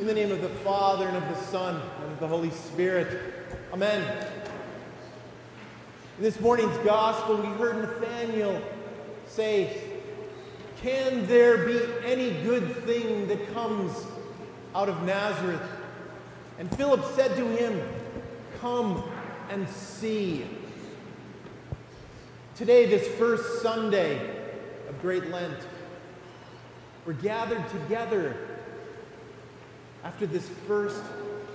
In the name of the Father, and of the Son, and of the Holy Spirit. Amen. In this morning's gospel, we heard Nathanael say, Can there be any good thing that comes out of Nazareth? And Philip said to him, Come and see. Today, this first Sunday of Great Lent, we're gathered together after this first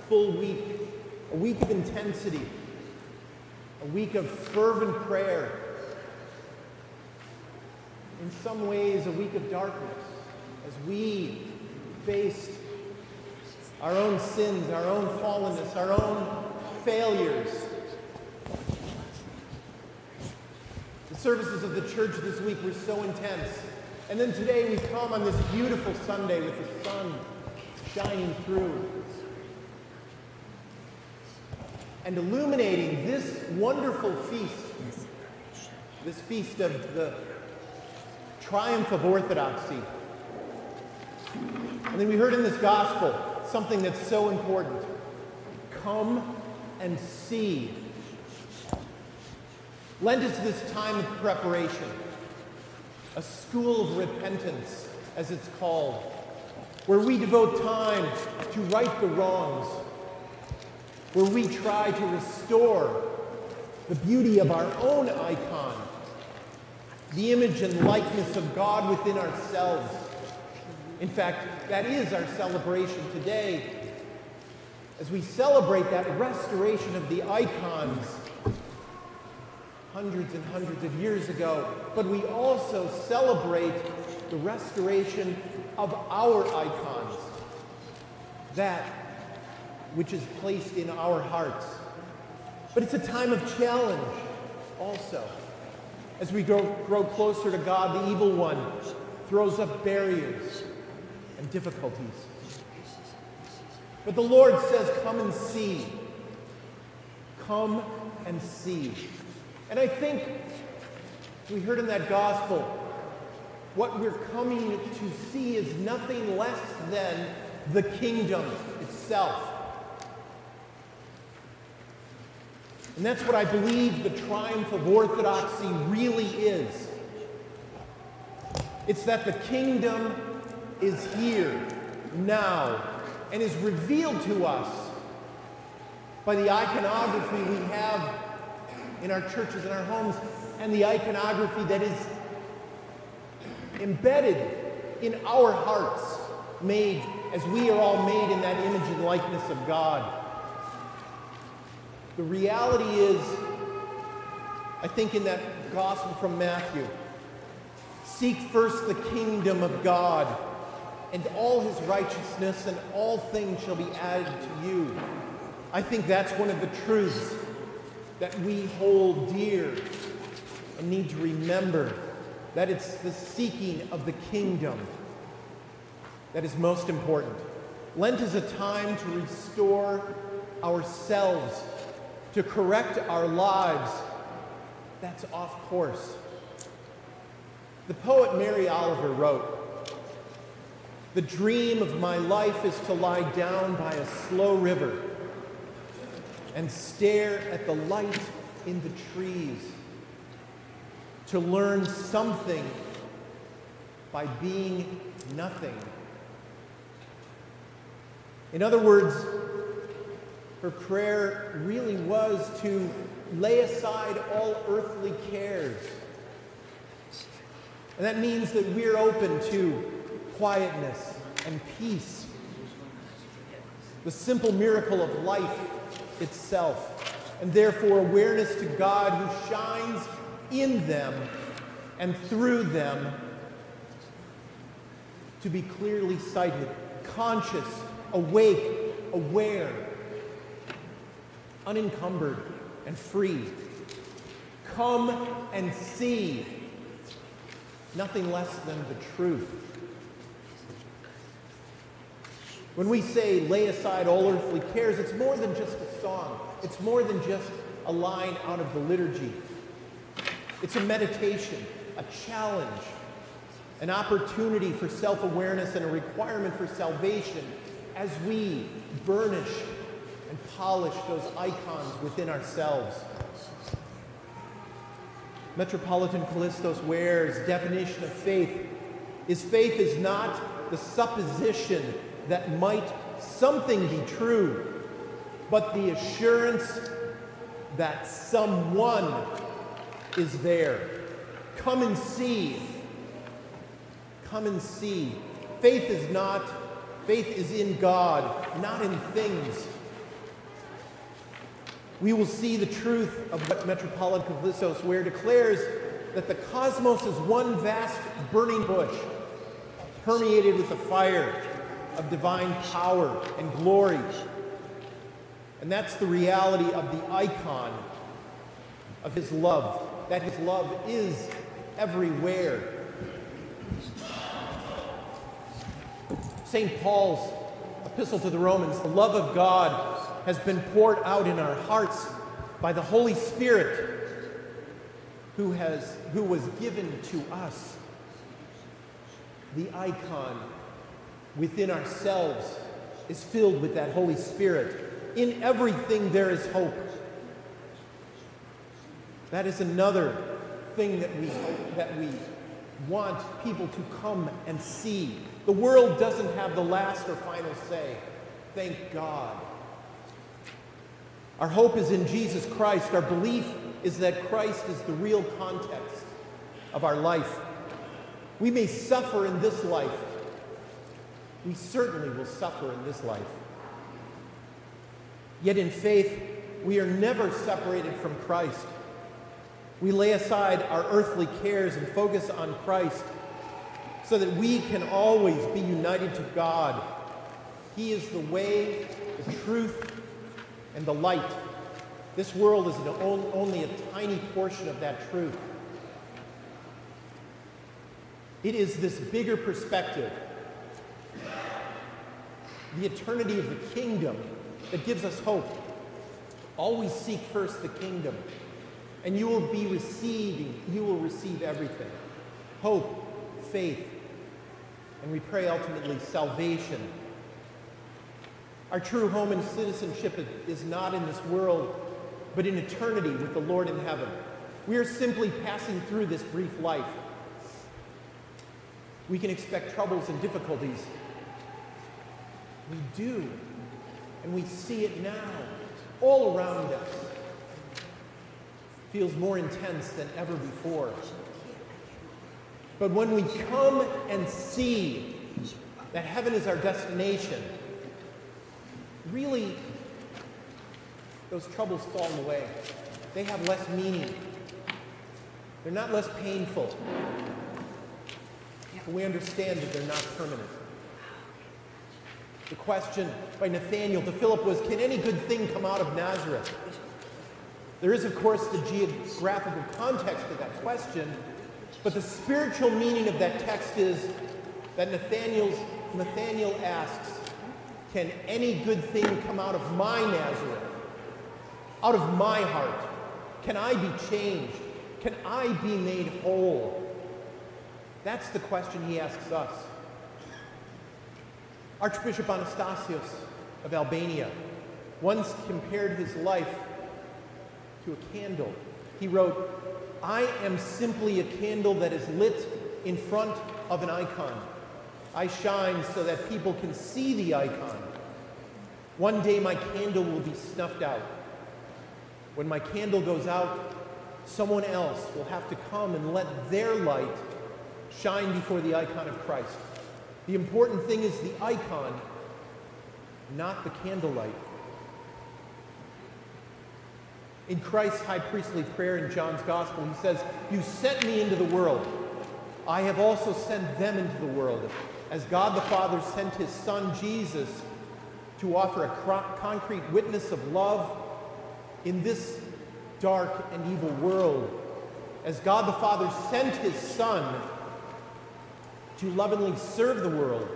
full week, a week of intensity, a week of fervent prayer, in some ways, a week of darkness, as we faced our own sins, our own fallenness, our own failures. The services of the church this week were so intense. And then today we come on this beautiful Sunday with the sun shining through. And illuminating this wonderful feast, this feast of the triumph of orthodoxy. And then we heard in this gospel something that's so important. Come and see. Lent is this time of preparation, a school of repentance, as it's called, where we devote time to right the wrongs, where we try to restore the beauty of our own icon, the image and likeness of God within ourselves. In fact, that is our celebration today as we celebrate that restoration of the icons hundreds and hundreds of years ago, but we also celebrate the restoration of our icons, that which is placed in our hearts. But it's a time of challenge also. As we grow, grow closer to God, the evil one throws up barriers and difficulties. But the Lord says, Come and see. Come and see. And I think we heard in that gospel, what we're coming to see is nothing less than the kingdom itself. And that's what I believe the triumph of orthodoxy really is. It's that the kingdom is here, now, and is revealed to us by the iconography we have in our churches and our homes, and the iconography that is embedded in our hearts, made as we are all made in that image and likeness of God. The reality is, I think in that gospel from Matthew, seek first the kingdom of God and all his righteousness, and all things shall be added to you. I think that's one of the truths that we hold dear and need to remember that it's the seeking of the kingdom that is most important. Lent is a time to restore ourselves, to correct our lives. That's off course. The poet Mary Oliver wrote, The dream of my life is to lie down by a slow river and stare at the light in the trees, to learn something by being nothing. In other words, her prayer really was to lay aside all earthly cares. And that means that we're open to quietness and peace, the simple miracle of life itself, and therefore awareness to God who shines in them and through them to be clearly sighted, conscious, awake, aware, unencumbered, and free. Come and see nothing less than the truth. When we say lay aside all earthly cares, it's more than just a song. It's more than just a line out of the liturgy. It's a meditation, a challenge, an opportunity for self awareness, and a requirement for salvation as we burnish and polish those icons within ourselves. Metropolitan Kallistos Ware's definition of faith is faith is not the supposition that might something be true, but the assurance that someone is there. Come and see. Come and see. Faith is not, faith is in God, not in things. We will see the truth of what Metropolitan Kallistos Ware declares that the cosmos is one vast burning bush, permeated with the fire of divine power and glory. And that's the reality of the icon of his love, that his love is everywhere. St. Paul's epistle to the Romans, the love of God has been poured out in our hearts by the Holy Spirit who, has, who was given to us. The icon within ourselves is filled with that Holy Spirit. In everything there is hope. That is another thing that we, that we want people to come and see. The world doesn't have the last or final say. Thank God. Our hope is in Jesus Christ. Our belief is that Christ is the real context of our life. We may suffer in this life. We certainly will suffer in this life. Yet in faith, we are never separated from Christ. We lay aside our earthly cares and focus on Christ so that we can always be united to God. He is the way, the truth, and the light. This world is only a tiny portion of that truth. It is this bigger perspective, the eternity of the kingdom, that gives us hope. Always seek first the kingdom and you will be receiving, you will receive everything hope, faith, and we pray ultimately salvation. Our true home and citizenship is not in this world, but in eternity with the Lord in heaven. We are simply passing through this brief life. We can expect troubles and difficulties. We do, and we see it now, all around us feels more intense than ever before. But when we come and see that heaven is our destination, really, those troubles fall away. They have less meaning. They're not less painful. But we understand that they're not permanent. The question by Nathanael to Philip was Can any good thing come out of Nazareth? There is, of course, the geographical context to that question, but the spiritual meaning of that text is that Nathanael's, Nathanael asks, Can any good thing come out of my Nazareth? Out of my heart? Can I be changed? Can I be made whole? That's the question he asks us. Archbishop Anastasios of Albania once compared his life to a candle. He wrote, I am simply a candle that is lit in front of an icon. I shine so that people can see the icon. One day my candle will be snuffed out. When my candle goes out, someone else will have to come and let their light shine before the icon of Christ. The important thing is the icon, not the candlelight. In Christ's high priestly prayer in John's Gospel, he says, You sent me into the world. I have also sent them into the world. As God the Father sent his Son Jesus to offer a concrete witness of love in this dark and evil world, as God the Father sent his Son to lovingly serve the world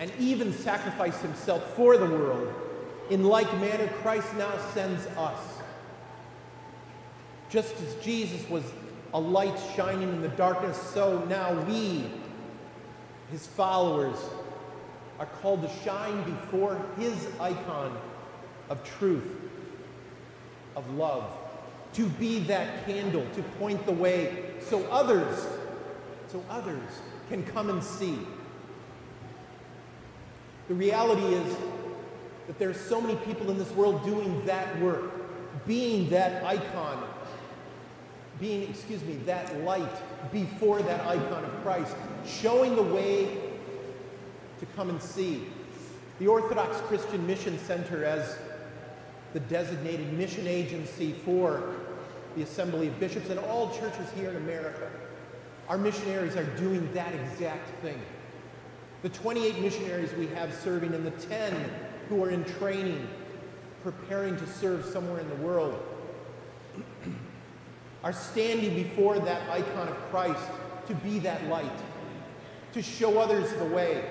and even sacrifice himself for the world, in like manner, Christ now sends us just as Jesus was a light shining in the darkness, so now we, his followers, are called to shine before his icon of truth, of love, to be that candle, to point the way so others, so others can come and see. The reality is that there are so many people in this world doing that work, being that icon, being, excuse me, that light before that icon of Christ, showing the way to come and see. The Orthodox Christian Mission Center, as the designated mission agency for the Assembly of Bishops and all churches here in America, our missionaries are doing that exact thing. The 28 missionaries we have serving and the 10 who are in training, preparing to serve somewhere in the world, are standing before that icon of Christ to be that light, to show others the way.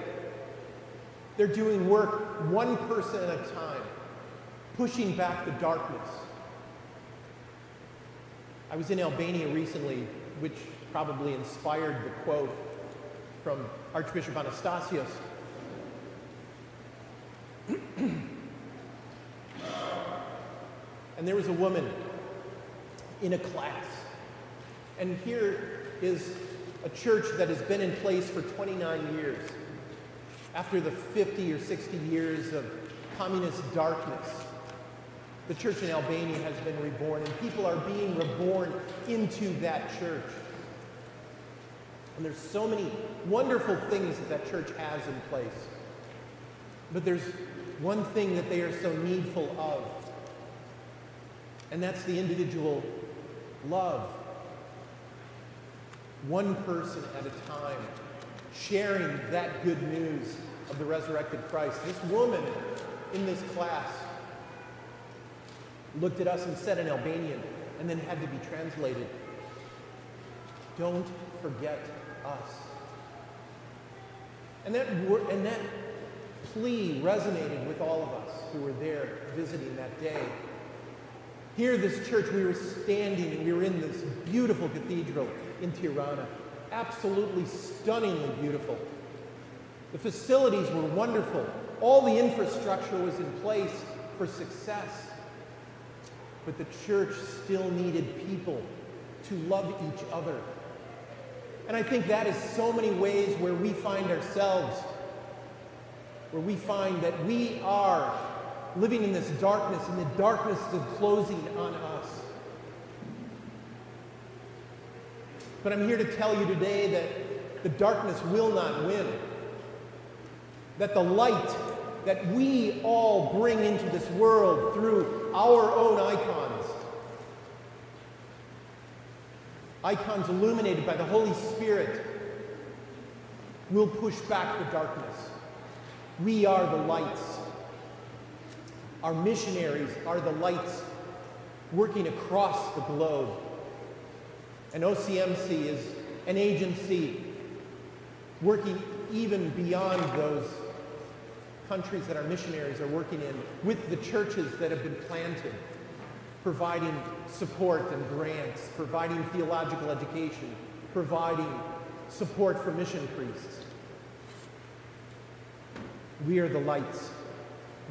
They're doing work one person at a time, pushing back the darkness. I was in Albania recently, which probably inspired the quote from Archbishop Anastasios. and there was a woman in a class. And here is a church that has been in place for 29 years. After the 50 or 60 years of communist darkness, the church in Albania has been reborn, and people are being reborn into that church. And there's so many wonderful things that that church has in place. But there's one thing that they are so needful of, and that's the individual love. One person at a time, sharing that good news of the resurrected Christ. This woman in this class looked at us and said in Albanian, and then had to be translated Don't forget us. And that, and that plea resonated with all of us who were there visiting that day. Here, this church, we were standing and we were in this beautiful cathedral in Tirana. Absolutely stunningly beautiful. The facilities were wonderful. All the infrastructure was in place for success. But the church still needed people to love each other. And I think that is so many ways where we find ourselves where we find that we are living in this darkness, and the darkness is closing on us. But I'm here to tell you today that the darkness will not win. That the light that we all bring into this world through our own icons, icons illuminated by the Holy Spirit, will push back the darkness. We are the lights. Our missionaries are the lights working across the globe. And OCMC is an agency working even beyond those countries that our missionaries are working in with the churches that have been planted, providing support and grants, providing theological education, providing support for mission priests. We are the lights.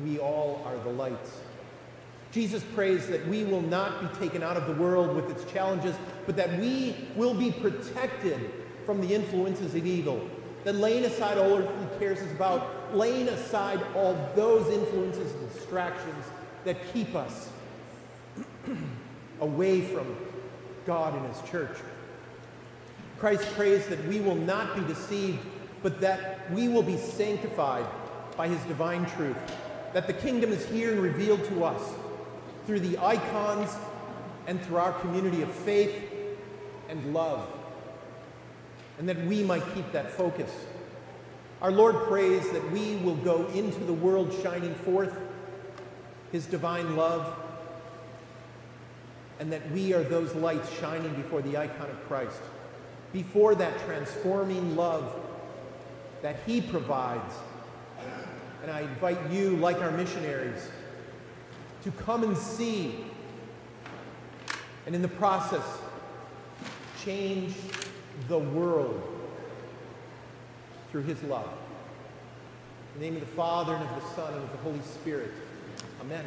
We all are the lights. Jesus prays that we will not be taken out of the world with its challenges, but that we will be protected from the influences of evil. That laying aside all earthly cares is about laying aside all those influences and distractions that keep us away from God and His church. Christ prays that we will not be deceived, but that we will be sanctified by his divine truth, that the kingdom is here and revealed to us through the icons and through our community of faith and love, and that we might keep that focus. Our Lord prays that we will go into the world shining forth his divine love, and that we are those lights shining before the icon of Christ, before that transforming love that he provides and I invite you, like our missionaries, to come and see, and in the process, change the world through his love. In the name of the Father, and of the Son, and of the Holy Spirit. Amen.